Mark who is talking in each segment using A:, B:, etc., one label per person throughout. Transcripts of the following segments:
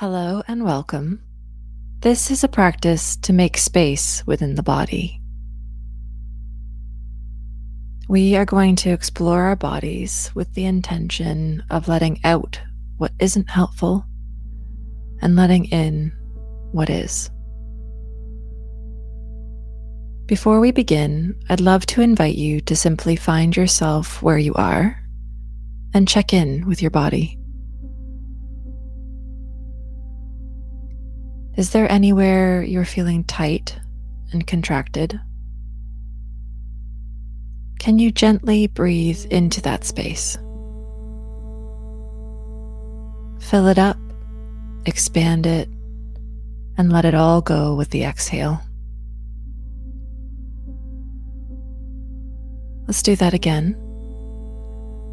A: Hello and welcome. This is a practice to make space within the body. We are going to explore our bodies with the intention of letting out what isn't helpful and letting in what is. Before we begin, I'd love to invite you to simply find yourself where you are and check in with your body. Is there anywhere you're feeling tight and contracted? Can you gently breathe into that space? Fill it up, expand it, and let it all go with the exhale. Let's do that again.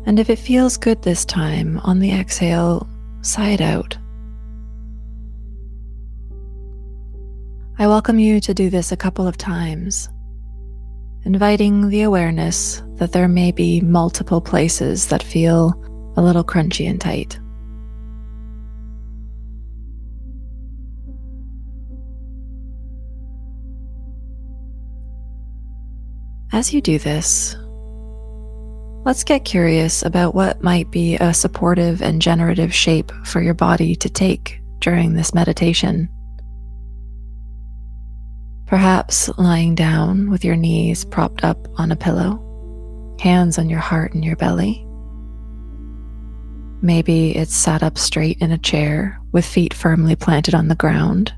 A: And if it feels good this time, on the exhale, sigh it out. I welcome you to do this a couple of times, inviting the awareness that there may be multiple places that feel a little crunchy and tight. As you do this, let's get curious about what might be a supportive and generative shape for your body to take during this meditation. Perhaps lying down with your knees propped up on a pillow, hands on your heart and your belly. Maybe it's sat up straight in a chair with feet firmly planted on the ground,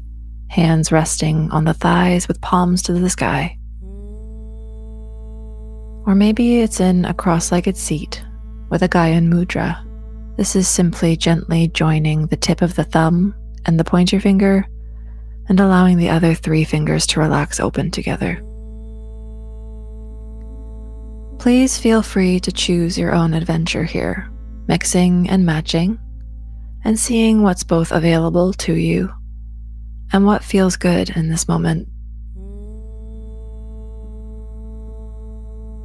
A: hands resting on the thighs with palms to the sky. Or maybe it's in a cross legged seat with a Gyan Mudra. This is simply gently joining the tip of the thumb and the pointer finger and allowing the other three fingers to relax open together. Please feel free to choose your own adventure here, mixing and matching, and seeing what's both available to you and what feels good in this moment.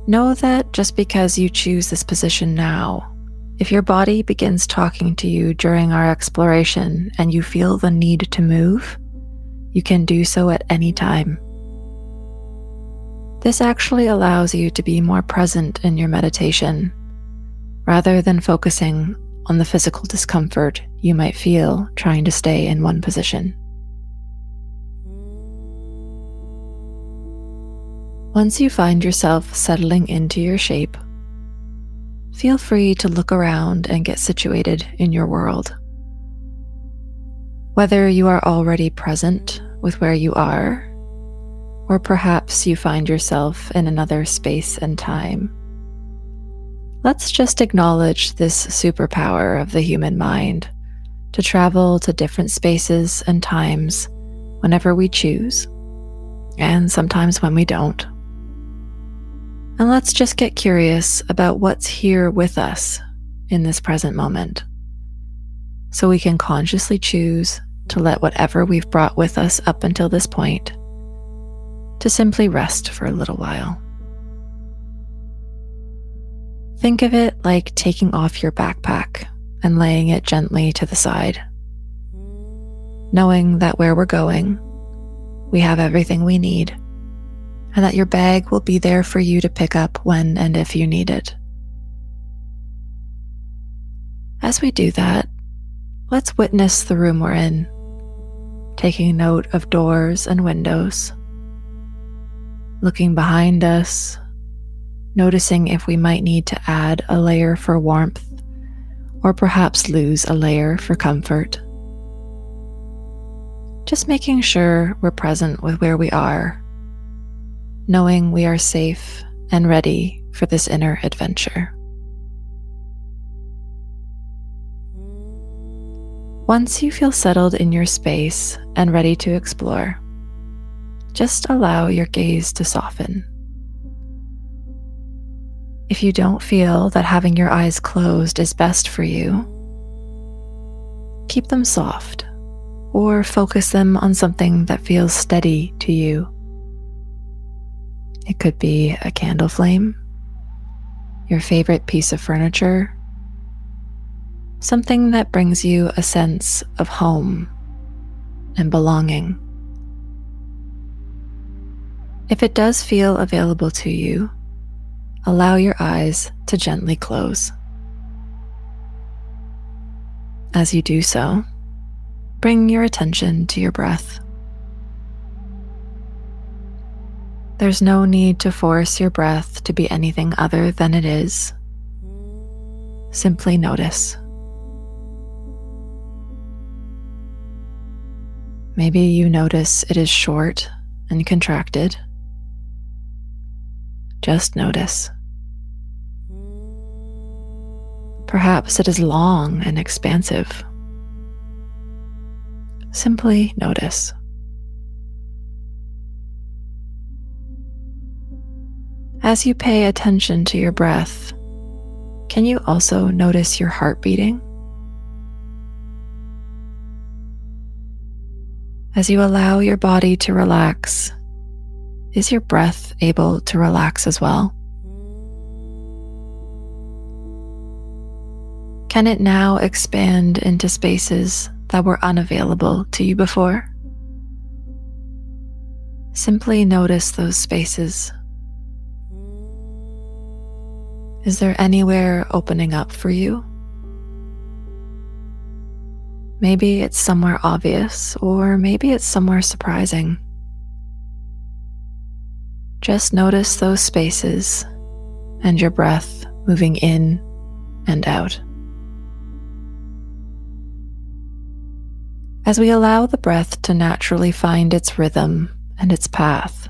A: Know that just because you choose this position now, if your body begins talking to you during our exploration and you feel the need to move, you can do so at any time. This actually allows you to be more present in your meditation rather than focusing on the physical discomfort you might feel trying to stay in one position. Once you find yourself settling into your shape, feel free to look around and get situated in your world. Whether you are already present with where you are, or perhaps you find yourself in another space and time. Let's just acknowledge this superpower of the human mind to travel to different spaces and times whenever we choose, and sometimes when we don't. And let's just get curious about what's here with us in this present moment so we can consciously choose to let whatever we've brought with us up until this point to simply rest for a little while. Think of it like taking off your backpack and laying it gently to the side, knowing that where we're going, we have everything we need, and that your bag will be there for you to pick up when and if you need it. As we do that, let's witness the room we're in, taking note of doors and windows, looking behind us, noticing if we might need to add a layer for warmth or perhaps lose a layer for comfort. Just making sure we're present with where we are, knowing we are safe and ready for this inner adventure. Once you feel settled in your space and ready to explore, just allow your gaze to soften. If you don't feel that having your eyes closed is best for you, keep them soft or focus them on something that feels steady to you. It could be a candle flame, your favorite piece of furniture, something that brings you a sense of home and belonging. If it does feel available to you, allow your eyes to gently close. As you do so, bring your attention to your breath. There's no need to force your breath to be anything other than it is. Simply notice. Maybe you notice it is short and contracted. Just notice. Perhaps it is long and expansive. Simply notice. As you pay attention to your breath, can you also notice your heart beating? As you allow your body to relax, is your breath able to relax as well? Can it now expand into spaces that were unavailable to you before? Simply notice those spaces. Is there anywhere opening up for you? Maybe it's somewhere obvious, or maybe it's somewhere surprising. Just notice those spaces and your breath moving in and out. As we allow the breath to naturally find its rhythm and its path,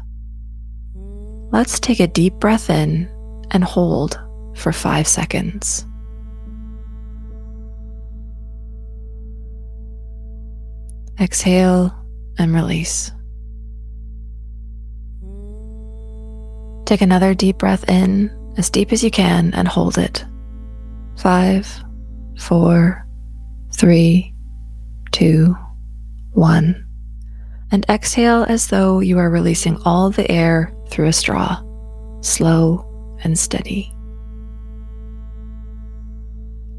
A: let's take a deep breath in and hold for five seconds. Exhale and release. Take another deep breath in, as deep as you can, and hold it. Five, four, three, two, one. And exhale as though you are releasing all the air through a straw, slow and steady.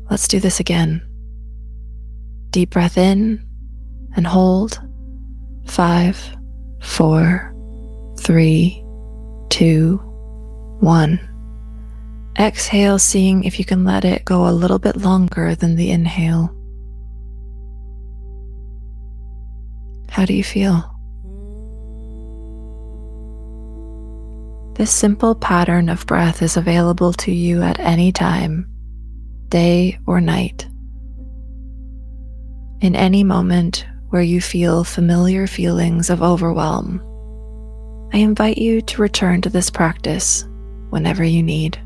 A: Let's do this again. Deep breath in and hold. Five, four, three, two, one. Exhale, seeing if you can let it go a little bit longer than the inhale. How do you feel? This simple pattern of breath is available to you at any time, day or night. In any moment where you feel familiar feelings of overwhelm, I invite you to return to this practice whenever you need.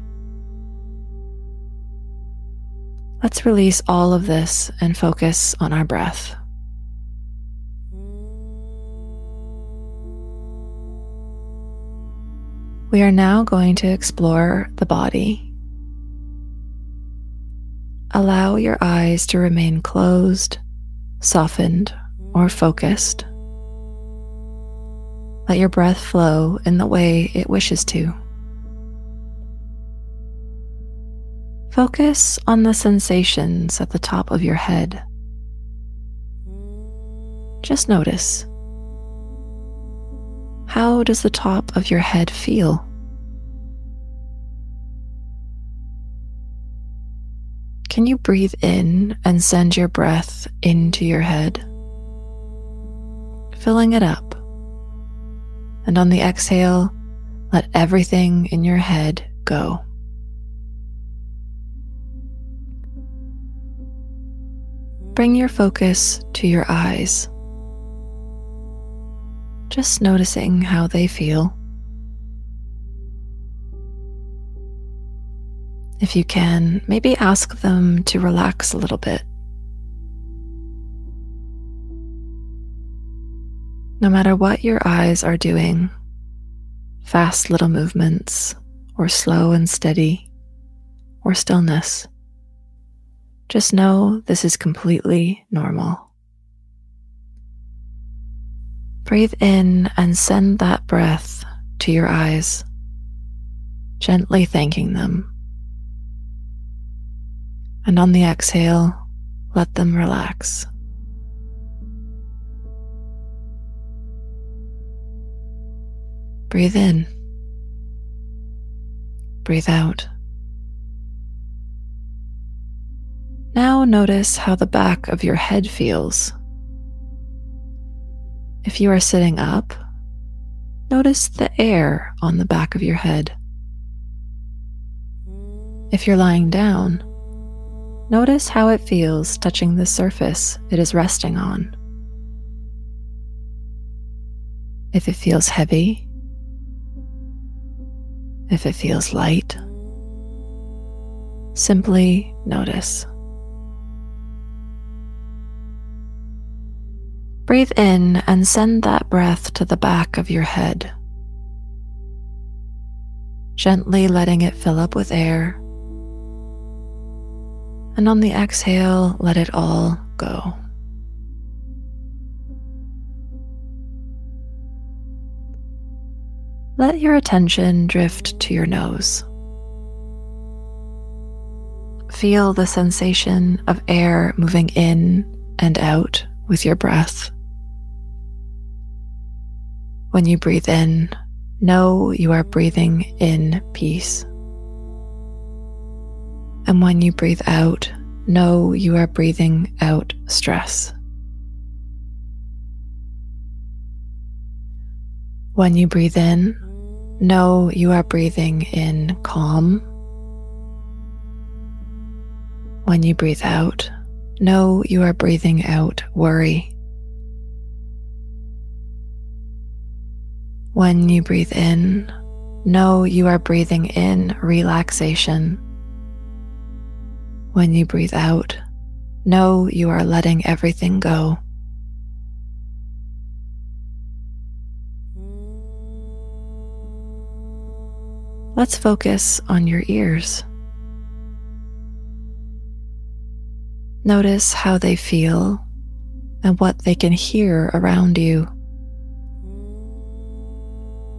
A: Let's release all of this and focus on our breath. We are now going to explore the body. Allow your eyes to remain closed, softened, or focused. Let your breath flow in the way it wishes to. Focus on the sensations at the top of your head. Just notice. How does the top of your head feel? Can you breathe in and send your breath into your head? Filling it up. And on the exhale, let everything in your head go. Bring your focus to your eyes, just noticing how they feel. If you can, maybe ask them to relax a little bit. No matter what your eyes are doing, fast little movements, or slow and steady, or stillness, just know this is completely normal. Breathe in and send that breath to your eyes, gently thanking them. And on the exhale, let them relax. Breathe in. Breathe out. Now notice how the back of your head feels. If you are sitting up, notice the air on the back of your head. If you're lying down, notice how it feels touching the surface it is resting on. If it feels heavy, if it feels light, simply notice. Breathe in and send that breath to the back of your head, gently letting it fill up with air. And on the exhale, let it all go. Let your attention drift to your nose. Feel the sensation of air moving in and out with your breath. When you breathe in, know you are breathing in peace. And when you breathe out, know you are breathing out stress. When you breathe in, know you are breathing in calm. When you breathe out, know you are breathing out worry. When you breathe in, know you are breathing in relaxation. When you breathe out, know you are letting everything go. Let's focus on your ears. Notice how they feel and what they can hear around you.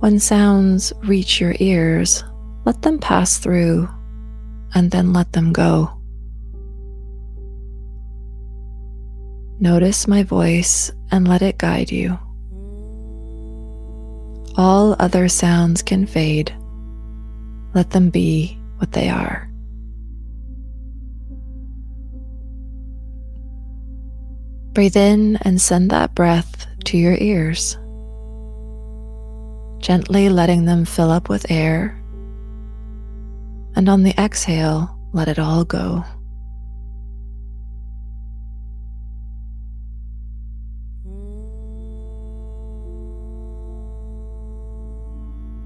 A: When sounds reach your ears, let them pass through and then let them go. Notice my voice and let it guide you. All other sounds can fade. Let them be what they are. Breathe in and send that breath to your ears gently letting them fill up with air. And on the exhale, let it all go.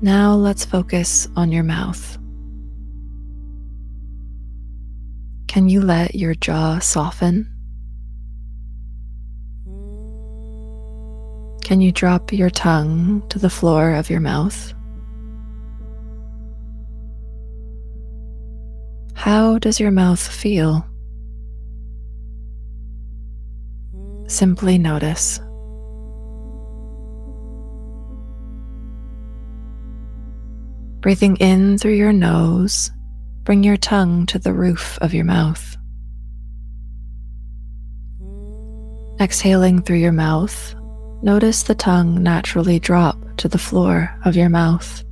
A: Now let's focus on your mouth. Can you let your jaw soften? Can you drop your tongue to the floor of your mouth? How does your mouth feel? Simply notice. Breathing in through your nose, bring your tongue to the roof of your mouth. Exhaling through your mouth, notice the tongue naturally drop to the floor of your mouth.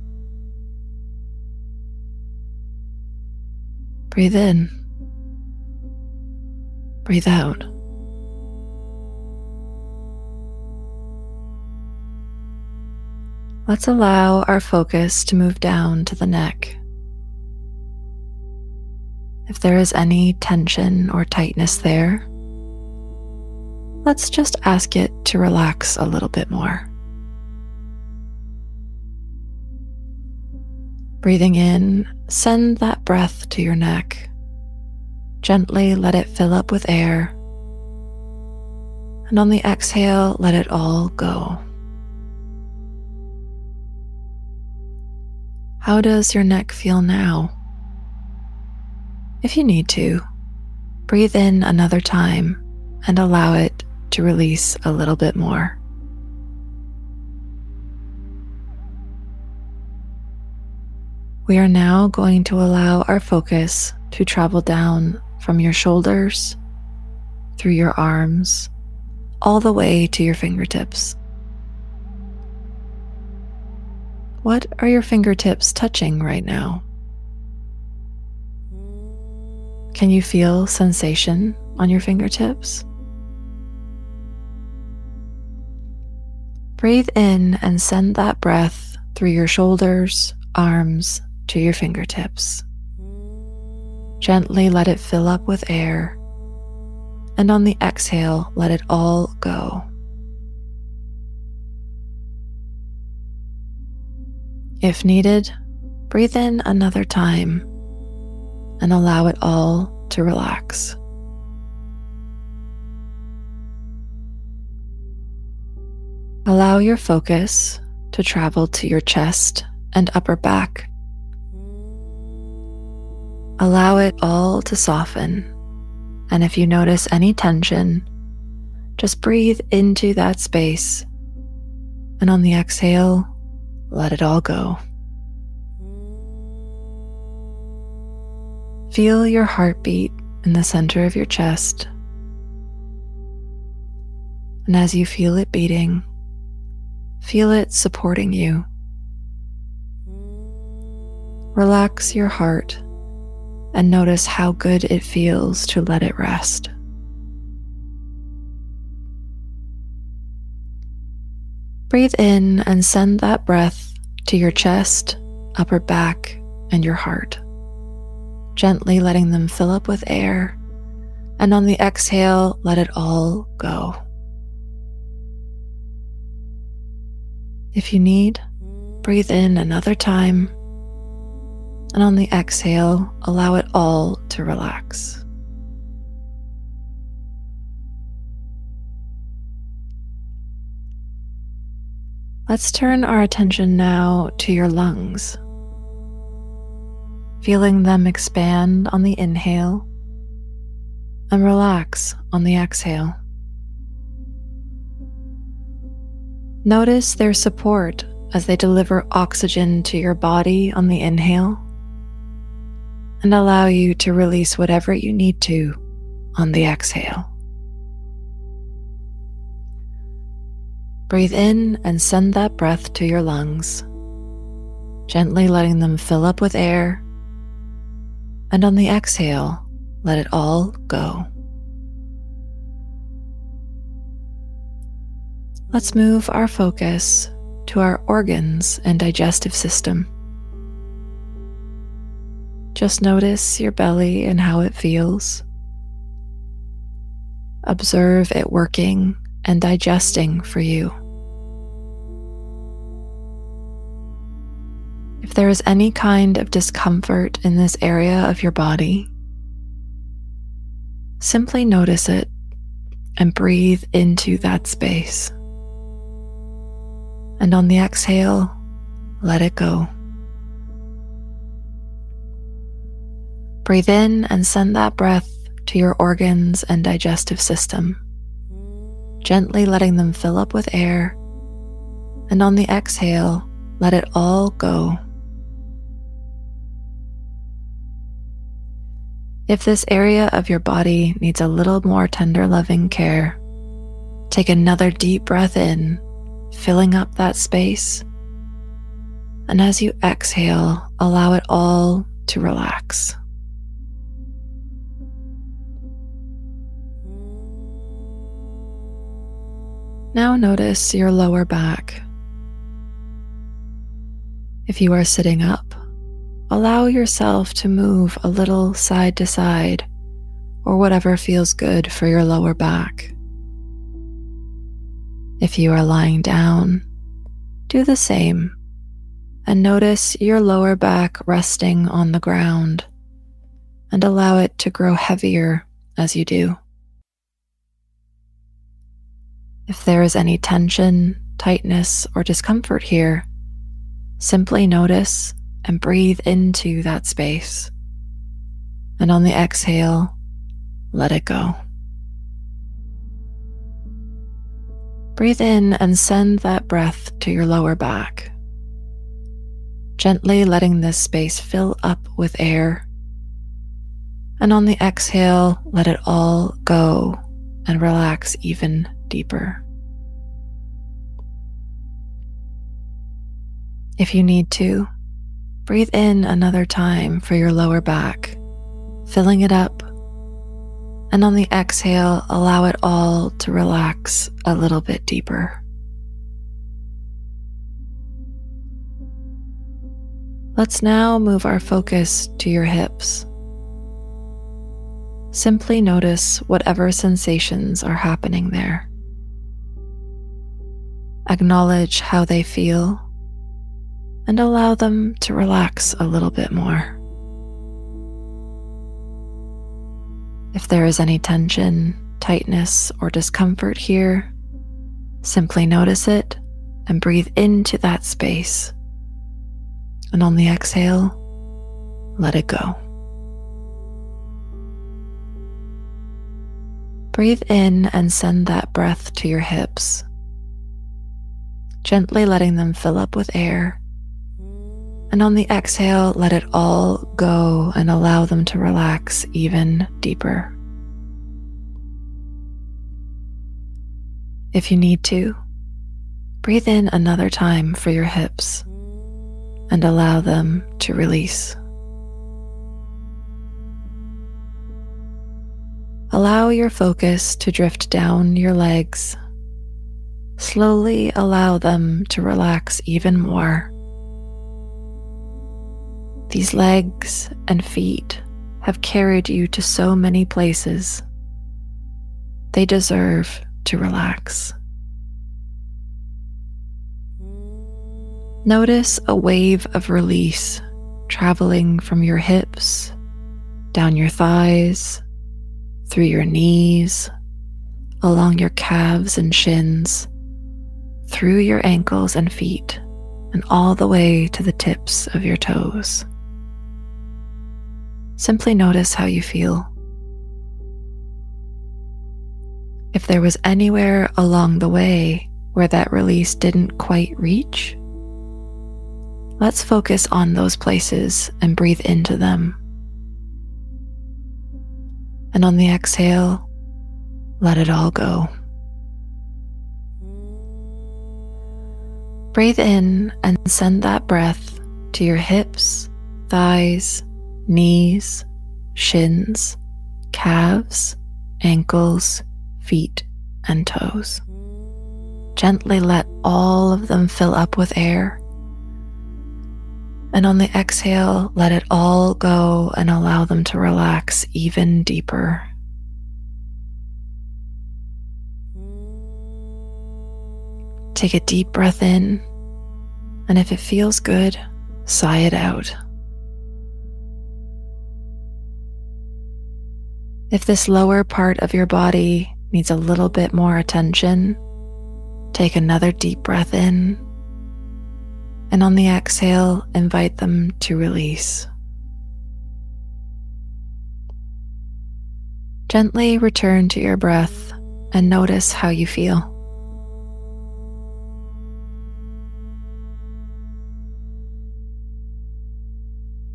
A: Breathe in. Breathe out. Let's allow our focus to move down to the neck. If there is any tension or tightness there, let's just ask it to relax a little bit more. Breathing in, send that breath to your neck. Gently let it fill up with air. And on the exhale, let it all go. How does your neck feel now? If you need to, breathe in another time and allow it to release a little bit more. We are now going to allow our focus to travel down from your shoulders, through your arms, all the way to your fingertips. What are your fingertips touching right now? Can you feel sensation on your fingertips? Breathe in and send that breath through your shoulders, arms, to your fingertips. Gently let it fill up with air, and on the exhale, let it all go. If needed, breathe in another time and allow it all to relax. Allow your focus to travel to your chest and upper back. Allow it all to soften. And if you notice any tension, just breathe into that space. And on the exhale, let it all go. Feel your heartbeat in the center of your chest. And as you feel it beating, feel it supporting you. Relax your heart and notice how good it feels to let it rest. Breathe in and send that breath to your chest, upper back, and your heart gently letting them fill up with air. And on the exhale, let it all go. If you need, breathe in another time. And on the exhale, allow it all to relax. Let's turn our attention now to your lungs feeling them expand on the inhale and relax on the exhale. Notice their support as they deliver oxygen to your body on the inhale and allow you to release whatever you need to on the exhale. Breathe in and send that breath to your lungs, gently letting them fill up with air and on the exhale, let it all go. Let's move our focus to our organs and digestive system. Just notice your belly and how it feels. Observe it working and digesting for you. If there is any kind of discomfort in this area of your body, simply notice it and breathe into that space. And on the exhale, let it go. Breathe in and send that breath to your organs and digestive system, gently letting them fill up with air. And on the exhale, let it all go. If this area of your body needs a little more tender loving care, take another deep breath in, filling up that space. And as you exhale, allow it all to relax. Now notice your lower back. If you are sitting up, allow yourself to move a little side to side or whatever feels good for your lower back. If you are lying down, do the same and notice your lower back resting on the ground and allow it to grow heavier as you do. If there is any tension, tightness, or discomfort here, simply notice and breathe into that space. And on the exhale, let it go. Breathe in and send that breath to your lower back, gently letting this space fill up with air. And on the exhale, let it all go and relax even deeper. If you need to, breathe in another time for your lower back, filling it up. And on the exhale, allow it all to relax a little bit deeper. Let's now move our focus to your hips. Simply notice whatever sensations are happening there. Acknowledge how they feel and allow them to relax a little bit more. If there is any tension, tightness, or discomfort here, simply notice it and breathe into that space. And on the exhale, let it go. Breathe in and send that breath to your hips, gently letting them fill up with air. And on the exhale, let it all go and allow them to relax even deeper. If you need to, breathe in another time for your hips and allow them to release. Allow your focus to drift down your legs. Slowly allow them to relax even more. These legs and feet have carried you to so many places. They deserve to relax. Notice a wave of release traveling from your hips, down your thighs, through your knees, along your calves and shins, through your ankles and feet, and all the way to the tips of your toes. Simply notice how you feel. If there was anywhere along the way where that release didn't quite reach, let's focus on those places and breathe into them. And on the exhale, let it all go. Breathe in and send that breath to your hips, thighs, knees, shins, calves, ankles, feet, and toes. Gently let all of them fill up with air. And on the exhale, let it all go and allow them to relax even deeper. Take a deep breath in, and if it feels good, sigh it out. If this lower part of your body needs a little bit more attention, take another deep breath in and on the exhale, invite them to release. Gently return to your breath and notice how you feel.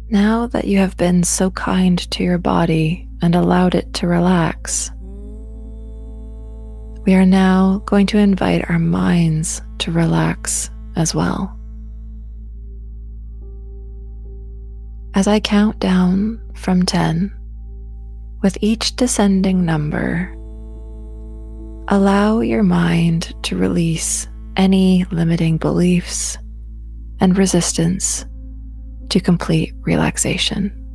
A: Now that you have been so kind to your body and allowed it to relax, we are now going to invite our minds to relax as well. As I count down from 10, with each descending number, allow your mind to release any limiting beliefs and resistance to complete relaxation.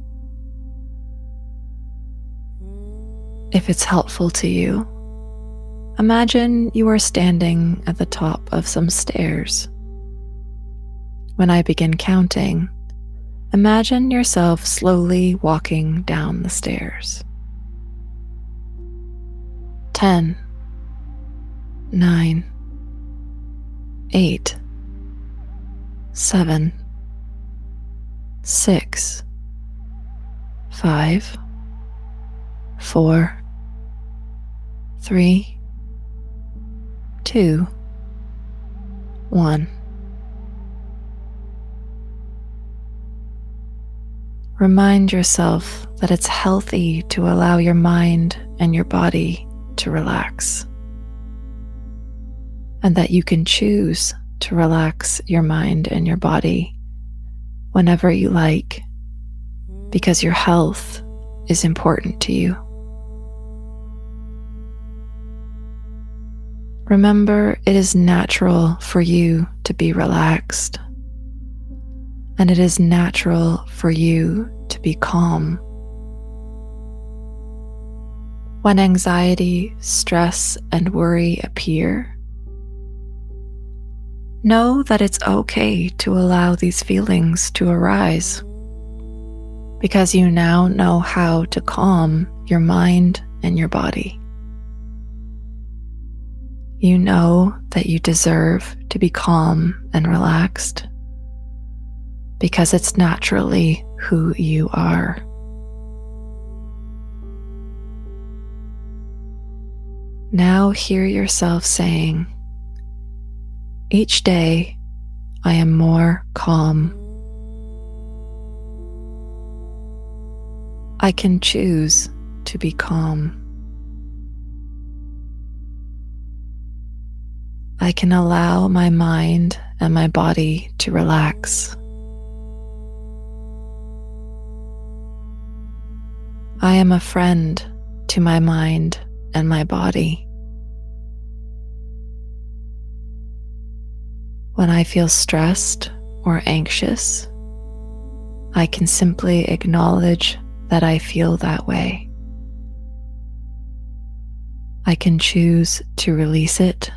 A: If it's helpful to you, imagine you are standing at the top of some stairs. When I begin counting, Imagine yourself slowly walking down the stairs. 10, 9, 8, 7, 6, 5, 4, 3, 2, 1. Remind yourself that it's healthy to allow your mind and your body to relax, and that you can choose to relax your mind and your body whenever you like because your health is important to you. Remember, it is natural for you to be relaxed, and it is natural for you to be calm. When anxiety, stress, and worry appear, know that it's okay to allow these feelings to arise because you now know how to calm your mind and your body. You know that you deserve to be calm and relaxed because it's naturally who you are. Now hear yourself saying, Each day I am more calm. I can choose to be calm. I can allow my mind and my body to relax. I am a friend to my mind and my body. When I feel stressed or anxious, I can simply acknowledge that I feel that way. I can choose to release it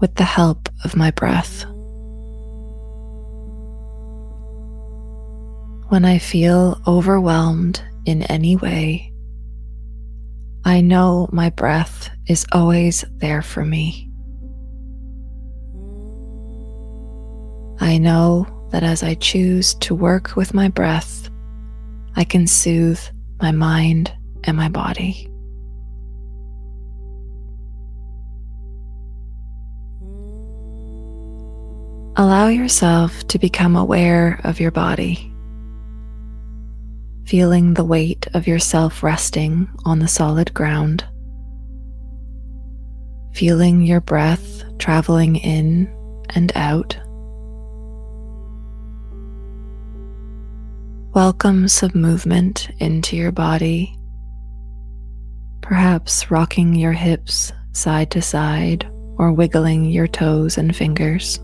A: with the help of my breath. When I feel overwhelmed in any way, I know my breath is always there for me. I know that as I choose to work with my breath, I can soothe my mind and my body. Allow yourself to become aware of your body feeling the weight of yourself resting on the solid ground, feeling your breath traveling in and out. Welcome some movement into your body, perhaps rocking your hips side to side or wiggling your toes and fingers.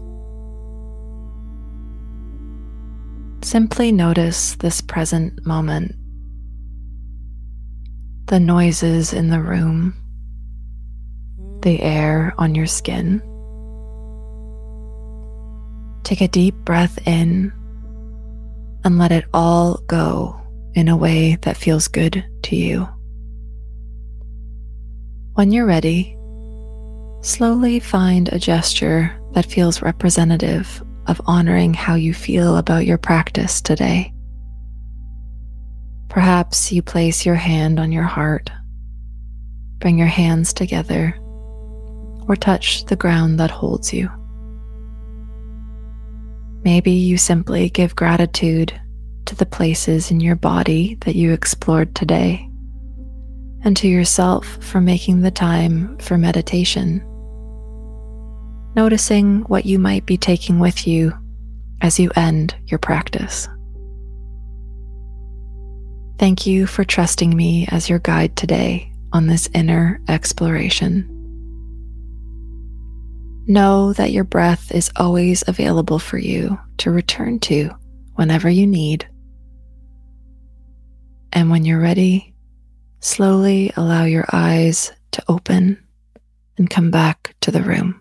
A: Simply notice this present moment, the noises in the room, the air on your skin. Take a deep breath in and let it all go in a way that feels good to you. When you're ready, slowly find a gesture that feels representative of honoring how you feel about your practice today. Perhaps you place your hand on your heart, bring your hands together, or touch the ground that holds you. Maybe you simply give gratitude to the places in your body that you explored today, and to yourself for making the time for meditation noticing what you might be taking with you as you end your practice. Thank you for trusting me as your guide today on this inner exploration. Know that your breath is always available for you to return to whenever you need. And when you're ready, slowly allow your eyes to open and come back to the room.